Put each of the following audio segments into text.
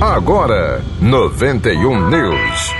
Agora, 91 News.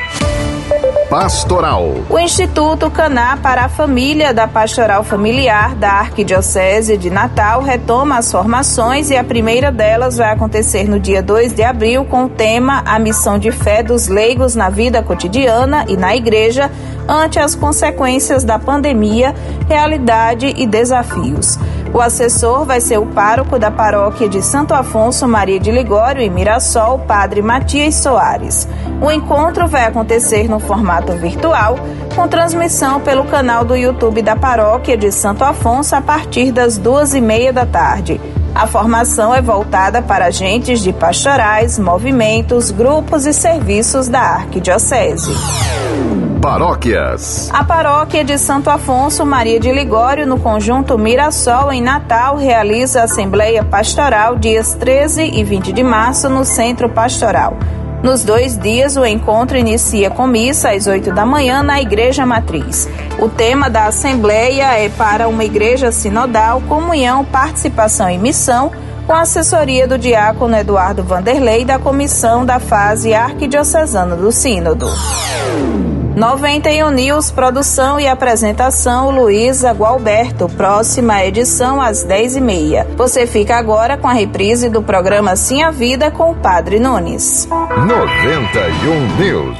Pastoral. O Instituto Caná para a Família da Pastoral Familiar da Arquidiocese de Natal retoma as formações e a primeira delas vai acontecer no dia 2 de abril com o tema A Missão de Fé dos Leigos na Vida Cotidiana e na Igreja ante as consequências da pandemia, realidade e desafios. O assessor vai ser o pároco da paróquia de Santo Afonso Maria de Ligório, em Mirassol, Padre Matias Soares. O encontro vai acontecer no formato virtual, com transmissão pelo canal do YouTube da paróquia de Santo Afonso a partir das duas e meia da tarde. A formação é voltada para agentes de pastorais, movimentos, grupos e serviços da Arquidiocese. Paróquias. A paróquia de Santo Afonso Maria de Ligório, no conjunto Mirassol, em Natal, realiza a Assembleia Pastoral dias 13 e 20 de março no Centro Pastoral. Nos dois dias, o encontro inicia com missa às 8 da manhã na Igreja Matriz. O tema da Assembleia é para uma igreja sinodal, comunhão, participação e missão, com a assessoria do diácono Eduardo Vanderlei da Comissão da Fase Arquidiocesana do Sínodo. 91 News, produção e apresentação Luísa Gualberto. Próxima edição às 10h30. Você fica agora com a reprise do programa Sim a Vida com o Padre Nunes. 91 News.